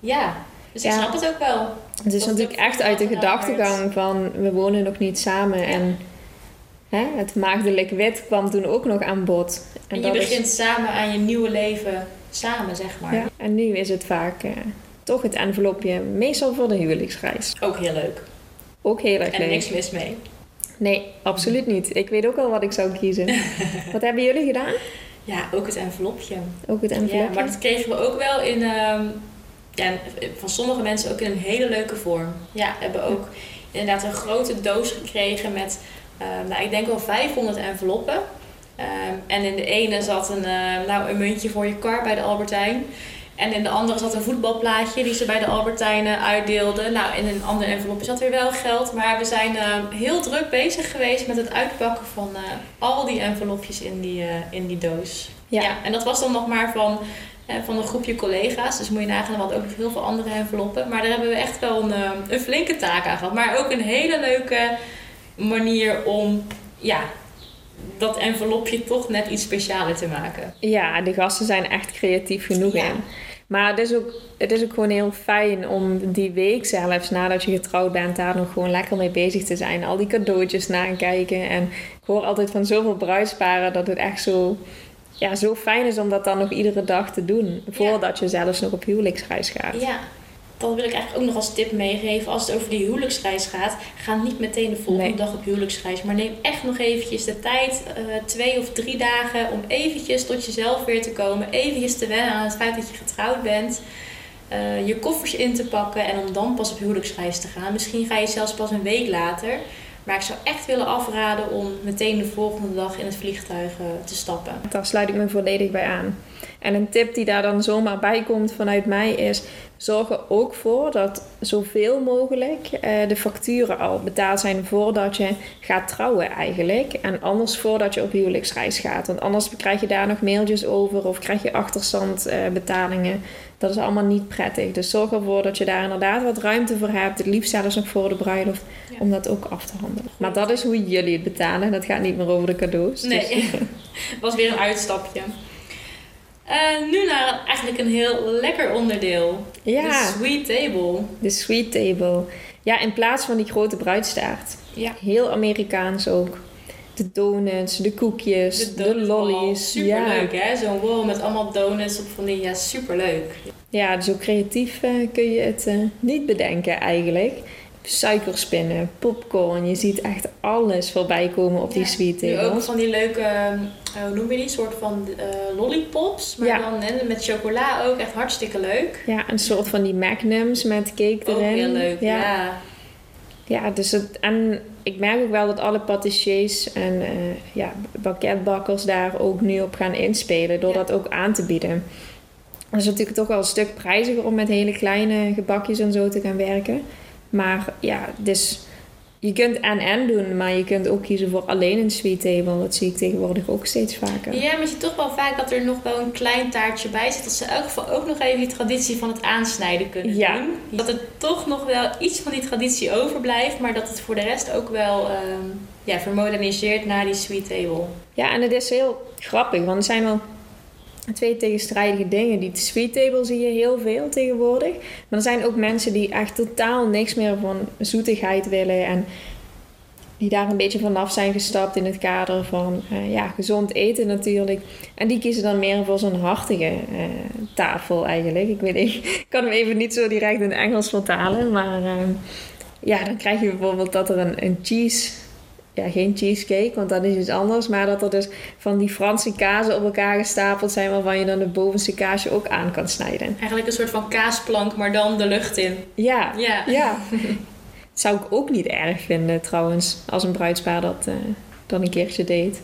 ja, dus ik snap het ook wel. Het is natuurlijk echt uit de gedachtegang van we wonen nog niet samen. En hè, het maagdelijk wet kwam toen ook nog aan bod. En je is- begint samen aan je nieuwe leven samen, zeg maar. Ja, en nu is het vaak eh, toch het envelopje, meestal voor de huwelijksreis. Ook heel leuk. Ook heel erg En leuk. niks mis mee. Nee, absoluut niet. Ik weet ook al wat ik zou kiezen. [laughs] wat hebben jullie gedaan? Ja, ook het envelopje. Ook het Ja, envelopje? maar dat kregen we ook wel in, ehm, ja, van sommige mensen ook in een hele leuke vorm. Ja, we hebben ook inderdaad een grote doos gekregen met, ehm, nou, ik denk wel 500 enveloppen. Ehm, en in de ene zat een, nou, een muntje voor je kar bij de Albertijn. En in de andere zat een voetbalplaatje die ze bij de Albertijnen uitdeelden. Nou, in een andere envelop zat weer wel geld. Maar we zijn ehm, heel druk bezig geweest met het uitpakken van eh, al die envelopjes in die, eh, in die doos. Ja. Ja. en dat was dan nog maar van, eh, van een groepje collega's. Dus moet je nagaan, we hadden ook nog heel veel andere enveloppen. Maar daar hebben we echt wel een, eh, een flinke taak aan gehad. Maar ook een hele leuke manier om ja, dat envelopje toch net iets specialer te maken. Ja, de gasten zijn echt creatief genoeg Ja. in. Maar het is, ook, het is ook gewoon heel fijn om die week zelfs, nadat je getrouwd bent, daar nog gewoon lekker mee bezig te zijn. Al die cadeautjes nakijken. En ik hoor altijd van zoveel bruidsparen dat het echt zo, ja, zo fijn is om dat dan nog iedere dag te doen. Voordat je zelfs nog op huwelijksreis gaat. Ja. Dat wil ik eigenlijk ook nog als tip meegeven. Als het over die huwelijksreis gaat, ga niet meteen de volgende Nee. dag op huwelijksreis. Maar neem echt nog eventjes de tijd, eh, twee of drie dagen, om eventjes tot jezelf weer te komen. Eventjes te wennen aan het feit dat je getrouwd bent. eh, je koffers in te pakken en om dan pas op huwelijksreis te gaan. Misschien ga je zelfs pas een week later. Maar ik zou echt willen afraden om meteen de volgende dag in het vliegtuig eh, te stappen. Daar sluit ik me volledig bij aan. En een tip die daar dan zomaar bij komt vanuit mij is: zorg er ook voor dat zoveel mogelijk eh, de facturen al betaald zijn voordat je gaat trouwen, eigenlijk. En anders voordat je op huwelijksreis gaat. Want anders krijg je daar nog mailtjes over of krijg je achterstandbetalingen. dat is allemaal niet prettig. Dus zorg ervoor dat je daar inderdaad wat ruimte voor hebt. Het liefst zelfs nog voor de bruiloft, Ja. om dat ook af te handelen. Maar dat is hoe jullie het betalen. Dat gaat niet meer over de cadeaus. Dus- [laughs] Nee, was weer een uitstapje. Eh, nu naar eigenlijk een heel lekker onderdeel. Ja. De sweet table. De sweet table. Ja, in plaats van die grote bruidstaart. Ja. Heel Amerikaans ook. De donuts, de koekjes, de, wall. lollies. Superleuk hè, zo'n wall met allemaal donuts op van die, ja superleuk. Ja, ja, zo creatief eh, kun je het eh, niet bedenken eigenlijk. Suikerspinnen, popcorn. Je ziet echt alles voorbij komen op die sweet Nu ook van die leuke, eh, hoe noem je die, soort van eh, lollipops. Maar Ja. dan met chocola ook, echt hartstikke leuk. Ja, een soort van die magnums met cake Ook erin. heel leuk, ja. ja. Ja, dus het, en ik merk ook wel dat alle patissiers en eh ja, banketbakkers daar ook nu op gaan inspelen door dat ook aan te bieden. Het is natuurlijk toch wel een stuk prijziger om met hele kleine gebakjes en zo te gaan werken. Maar ja, dus je kunt en-en doen, maar je kunt ook kiezen voor alleen een sweet table. Dat zie ik tegenwoordig ook steeds vaker. Ja, maar je ziet toch wel vaak dat er nog wel een klein taartje bij zit. Dat ze in elk geval ook nog even die traditie van het aansnijden kunnen Ja. doen. Dat er toch nog wel iets van die traditie overblijft. Maar dat het voor de rest ook wel ehm, ja, vermoderniseert naar die sweet table. Ja, en het is heel grappig, want er zijn wel twee tegenstrijdige dingen. Die sweet table zie je heel veel tegenwoordig. Maar er zijn ook mensen die echt totaal niks meer van zoetigheid willen en die daar een beetje vanaf zijn gestapt in het kader van eh, ja, gezond eten natuurlijk. En die kiezen dan meer voor zo'n hartige eh, tafel eigenlijk. Ik weet niet, ik kan hem even niet zo direct in Engels vertalen, maar eh, ja, dan krijg je bijvoorbeeld dat er een, een cheese ja, geen cheesecake, want dat is iets anders. Maar dat er dus van die Franse kazen op elkaar gestapeld zijn... waarvan je dan het bovenste kaasje ook aan kan snijden. Eigenlijk een soort van kaasplank, maar dan de lucht in. Ja, Ja. [laughs] zou ik ook niet erg vinden trouwens... als een bruidspaar dat eh, dan een keertje deed.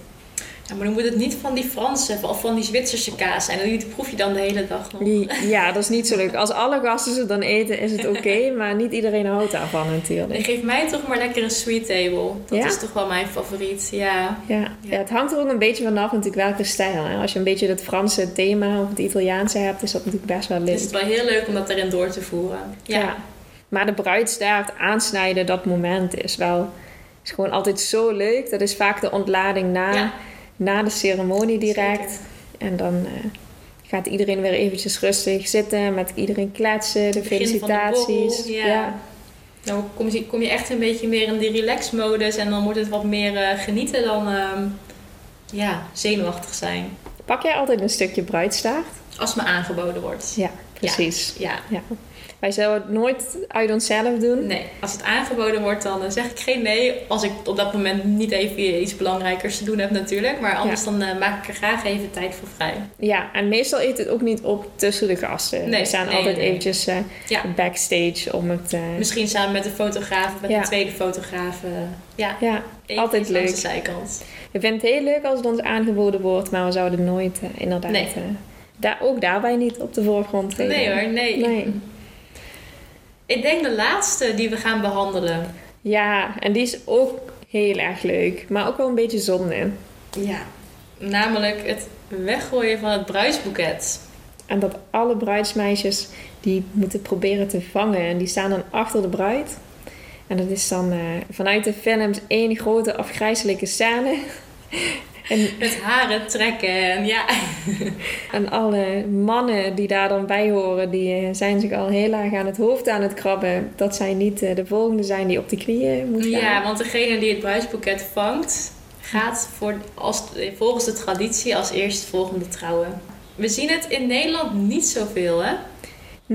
Ja, maar dan moet het niet van die Franse of van die Zwitserse kaas zijn. Die proef je dan de hele dag nog. Die- Ja, dat is niet zo leuk. Als alle gasten ze dan eten, is het oké. [laughs] maar niet iedereen houdt daarvan Nee, natuurlijk. geef mij toch maar lekker een sweet table. Dat Ja? is toch wel mijn favoriet. Ja. Ja. ja, het hangt er ook een beetje vanaf natuurlijk welke stijl. Hè? Als je een beetje het Franse thema of het Italiaanse hebt... is dat natuurlijk best wel leuk. Het is wel heel leuk om dat erin door te voeren. Ja. Ja. Maar de bruidstaart aansnijden, dat moment is wel is gewoon altijd zo leuk. Dat is vaak de ontlading na, Ja. Na de ceremonie direct. En dan eh, gaat iedereen weer eventjes rustig zitten, met iedereen kletsen, de de felicitaties. borrel, ja. Dan kom je, kom je echt een beetje meer in die relax-modus. En dan wordt het wat meer eh, genieten dan ehm, ja, zenuwachtig zijn. Pak jij altijd een stukje bruidstaart? Als me aangeboden wordt. Ja, precies. Ja. Ja. Wij zouden het nooit uit onszelf doen. Nee, als het aangeboden wordt, dan eh, zeg ik geen nee. Als ik op dat moment niet even iets belangrijkers te doen heb natuurlijk. Maar anders dan eh, maak ik er graag even tijd voor vrij. Ja, en meestal eet het ook niet op tussen de gasten. Nee, We staan nee, altijd nee. eventjes eh, Ja. backstage om het... Misschien samen met de fotograaf of met Ja. een tweede fotograaf. ja, ja, altijd langs leuk. de zijkant. We vinden het heel leuk als het ons aangeboden wordt, maar we zouden nooit inderdaad Nee. daar, ook daarbij niet op de voorgrond treden. Nee hoor, nee. Nee. Ik denk de laatste die we gaan behandelen. Ja, en die is ook heel erg leuk, maar ook wel een beetje zonde. Ja. Namelijk het weggooien van het bruidsboeket. En dat alle bruidsmeisjes die moeten proberen te vangen en die staan dan achter de bruid. En dat is dan eh, vanuit de films één grote afgrijzelijke scène. En, Met haren trekken en ja. [laughs] en alle mannen die daar dan bij horen, die eh, zijn zich al heel erg aan het hoofd aan het krabben. Dat zij niet eh, de volgende zijn die op de knieën moet gaan. Ja, want degene die het bruidsboeket vangt, gaat voor, als, volgens de traditie als eerstvolgende trouwen. We zien het in Nederland niet zoveel, hè?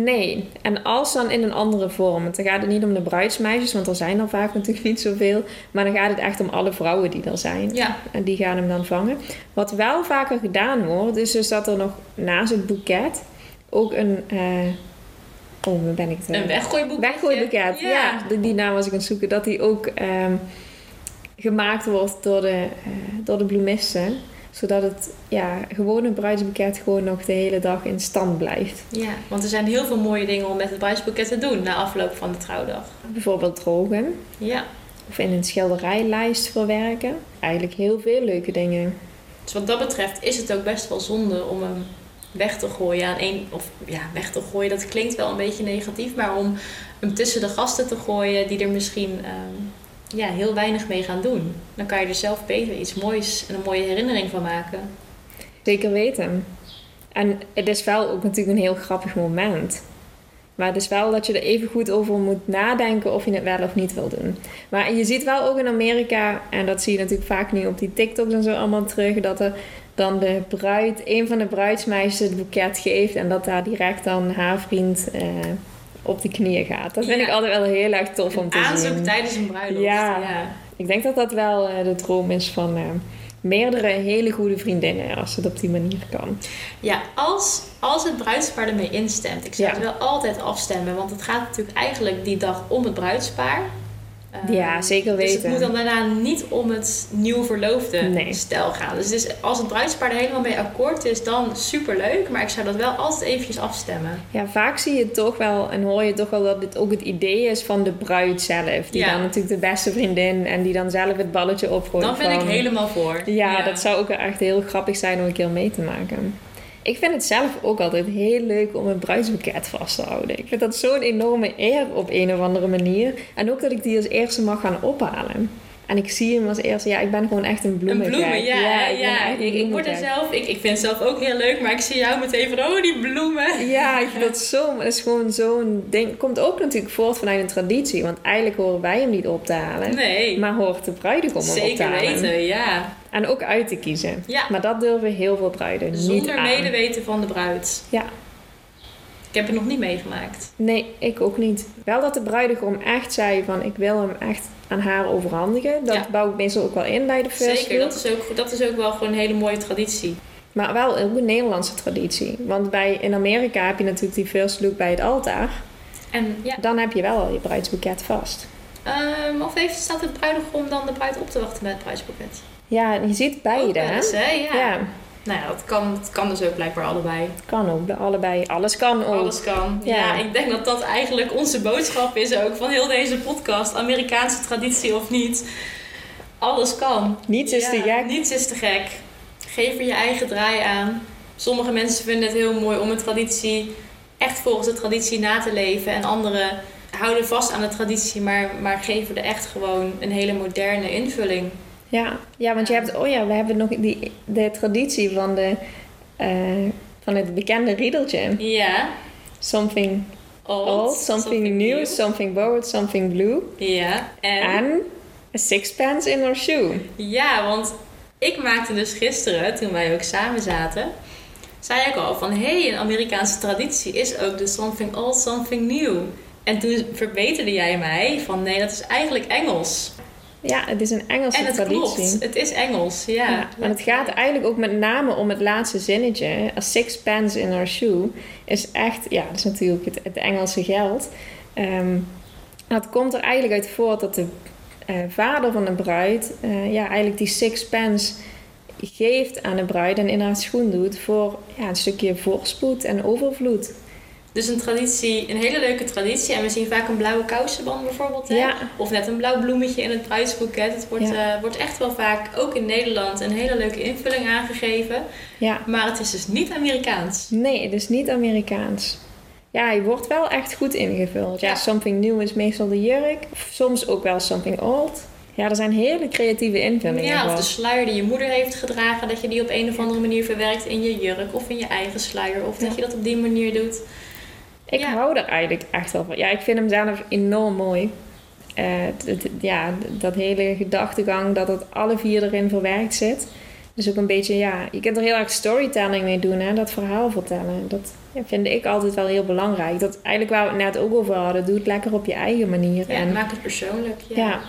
Nee, en als dan in een andere vorm. Want dan gaat het niet om de bruidsmeisjes, want er zijn er vaak natuurlijk niet zoveel. Maar dan gaat het echt om alle vrouwen die er zijn. Ja. En die gaan hem dan vangen. Wat wel vaker gedaan wordt, is dus dat er nog naast het boeket ook een. oh, waar ben ik het? Een weggooiboekje. Weggooiboeket, ja. Ja. Die, die naam was ik aan het zoeken. Dat die ook ehm, gemaakt wordt door de, eh, door de bloemisten. Zodat het ja, gewone bruidsboeket gewoon nog de hele dag in stand blijft. Ja, want er zijn heel veel mooie dingen om met het bruidsboeket te doen na afloop van de trouwdag. Bijvoorbeeld drogen. Ja. Of in een schilderijlijst verwerken. Eigenlijk heel veel leuke dingen. Dus wat dat betreft is het ook best wel zonde om hem weg te gooien aan één. Of ja, weg te gooien, dat klinkt wel een beetje negatief. Maar om hem tussen de gasten te gooien die er misschien ehm, ja, heel weinig mee gaan doen. Dan kan je er zelf beter iets moois en een mooie herinnering van maken. Zeker weten. En het is wel ook natuurlijk een heel grappig moment. Maar het is wel dat je er even goed over moet nadenken of je het wel of niet wil doen. Maar je ziet wel ook in Amerika, en dat zie je natuurlijk vaak nu op die TikToks en zo allemaal terug, dat er dan de bruid, een van de bruidsmeisjes het boeket geeft en dat daar direct dan haar vriend eh, op die knieën gaat. Dat vind Ja. ik altijd wel heel erg tof om te Aanzoek zien. tijdens een bruiloft. Ja. ja. Ik denk dat dat wel eh, de droom is van eh, meerdere hele goede vriendinnen als het op die manier kan. Ja, als, als het bruidspaar ermee instemt. Ik zou Ja. het wel altijd afstemmen, want het gaat natuurlijk eigenlijk die dag om het bruidspaar. Ehm, Ja, zeker Dus het weten. moet dan daarna niet om het nieuw verloofde Nee. stel gaan. Dus, is- als het bruidspaar er helemaal mee akkoord is, dan superleuk. Maar ik zou dat wel altijd eventjes afstemmen. Ja, vaak zie je toch wel en hoor je toch wel dat dit ook het idee is van de bruid zelf. Die Ja. dan natuurlijk de beste vriendin en die dan zelf het balletje opgooit. Dan ben ik helemaal voor. Ja, dat zou ook echt heel grappig zijn om een keer mee te maken. Ik vind het zelf ook altijd heel leuk om een bruidsboeket vast te houden. Ik vind dat zo'n enorme eer op een of andere manier. En ook dat ik die als eerste mag gaan ophalen. En ik zie hem als eerste. Ja, ik ben gewoon echt een Een bloemengek. bloemen, ja. ik ja, een Ik, ik word er zelf, ik, ik vind het zelf ook heel leuk, maar ik zie jou meteen van, oh, die bloemen. Ja, ik vind dat zo. maar Dat is gewoon zo'n ding. Komt ook natuurlijk voort vanuit een traditie. Want eigenlijk horen wij hem niet op te halen. Nee, Maar hoort de bruidegom hem op te zeker halen. weten, ja. En ook uit te kiezen. Ja, Maar dat durven heel veel bruiden niet zonder medeweten van de bruid. Ja. Ik heb het nog niet meegemaakt. Nee, ik ook niet. Wel dat de bruidegom echt zei van ik wil hem echt aan haar overhandigen. Dat Ja. bouw ik meestal ook wel in bij de first Zeker, dat is, ook, dat is ook wel gewoon een hele mooie traditie. Maar wel ook een Nederlandse traditie. Want bij, in Amerika heb je natuurlijk die first look bij het altaar. En ja, Dan heb je wel al je bruidsboeket vast. ehm, of heeft, staat het bruidegom dan de bruid op te wachten met het bruidsboeket? Ja, je ziet beide, Ook hè? eens, hè? Ja. Ja, Nou ja, dat kan, dat kan dus ook blijkbaar allebei. het kan ook. Allebei. Alles kan ook. Alles kan. Ja. Ja. ik denk dat dat eigenlijk onze boodschap is ook van heel deze podcast. Amerikaanse traditie of niet. Alles kan. Niets is Ja, te gek. Niets is te gek. Geef er je eigen draai aan. Sommige mensen vinden het heel mooi om een traditie echt volgens de traditie na te leven. En anderen houden vast aan de traditie, maar, maar geven er echt gewoon een hele moderne invulling. Ja. ja, want je hebt... Oh ja, we hebben nog die, de traditie van, de, eh, van het bekende riedeltje. Ja. Something Old, old, something, new, something borrowed, something blue. Ja. En, En a sixpence in our shoe. ja, want ik maakte dus gisteren, toen wij ook samen zaten, zei ik al van hé, hey, een Amerikaanse traditie is ook de something old, something new. En toen verbeterde jij mij van nee, dat is eigenlijk Engels. Ja, het is een Engelse En het traditie. klopt, het is Engels, ja. Ja, maar het gaat eigenlijk ook met name om het laatste zinnetje. A sixpence in our shoe is echt, ja, dat is natuurlijk het, het Engelse geld. Ehm het komt er eigenlijk uit voort dat de eh, vader van de bruid, eh, ja, eigenlijk die sixpence geeft aan de bruid en in haar schoen doet voor ja, een stukje voorspoed en overvloed. Dus een traditie, een hele leuke traditie. En we zien vaak een blauwe kousenband bijvoorbeeld. Hè? Ja. Of net een blauw bloemetje in het bruidsboeket. Het wordt, eh, wordt echt wel vaak, ook in Nederland, een hele leuke invulling aangegeven. Ja, Maar het is dus niet Amerikaans. nee, het is niet Amerikaans. Ja, hij wordt wel echt goed ingevuld. Ja, something new is meestal de jurk. Of soms ook wel something old. Ja, er zijn hele creatieve invullingen. Ja, of de sluier die je moeder heeft gedragen, dat je die op een of andere manier verwerkt in je jurk of in je eigen sluier. Of dat je dat op die manier doet. Ik Ja. hou er eigenlijk echt wel van. Ja, ik vind hem zelf enorm mooi. Eh, ja, dat hele gedachtegang dat het alle vier erin verwerkt zit. Dus ook een beetje, ja, je kunt er heel erg storytelling mee doen, hè, dat verhaal vertellen. Dat, Ja, vind ik altijd wel heel belangrijk. Dat eigenlijk waar we het net ook over hadden. Doe het lekker op je eigen manier. Ja, en, maak het persoonlijk. Ja. ja.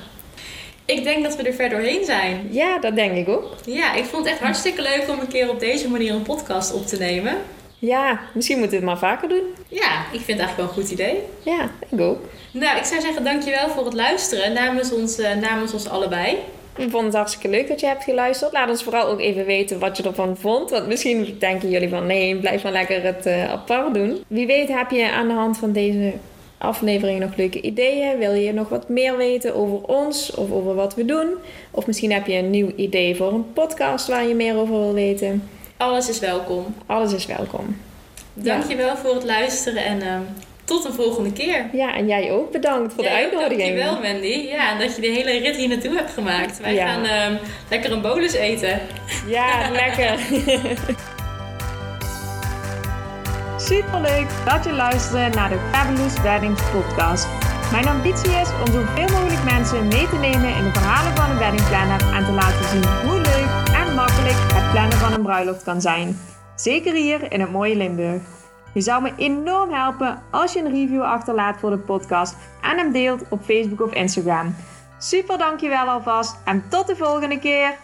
Ik denk dat we er ver doorheen zijn. ja, dat denk ik ook. Ja, ik vond het echt hartstikke leuk om een keer op deze manier een podcast op te nemen. Ja, misschien moeten we het maar vaker doen. Ja, ik vind het eigenlijk wel een goed idee. Ja, ik ook. Nou, ik zou zeggen dankjewel voor het luisteren namens ons, eh, namens ons allebei. Ik vond het hartstikke leuk dat je hebt geluisterd. Laat ons vooral ook even weten wat je ervan vond. Want misschien denken jullie van nee, blijf maar lekker het eh, apart doen. Wie weet heb je aan de hand van deze aflevering nog leuke ideeën. Wil je nog wat meer weten over ons of over wat we doen? Of misschien heb je een nieuw idee voor een podcast waar je meer over wil weten. Alles is welkom. Alles is welkom. Dankjewel voor het luisteren en ehm, tot de volgende keer. Ja, en jij ook bedankt voor de Jij ook, uitnodiging. Dankjewel Mandy. Ja, en dat je de hele rit hier naartoe hebt gemaakt. Wij Ja. gaan ehm, lekker een bolus eten. Ja, [laughs] lekker. Superleuk dat je luistert naar de Fabulous Weddings podcast. Mijn ambitie is om zoveel mogelijk mensen mee te nemen in de verhalen van een weddingplanner en te laten zien hoe leuk het plannen van een bruiloft kan zijn. Zeker hier in het mooie Limburg. Je zou me enorm helpen als je een review achterlaat voor de podcast en hem deelt op Facebook of Instagram. Super dankjewel alvast en tot de volgende keer!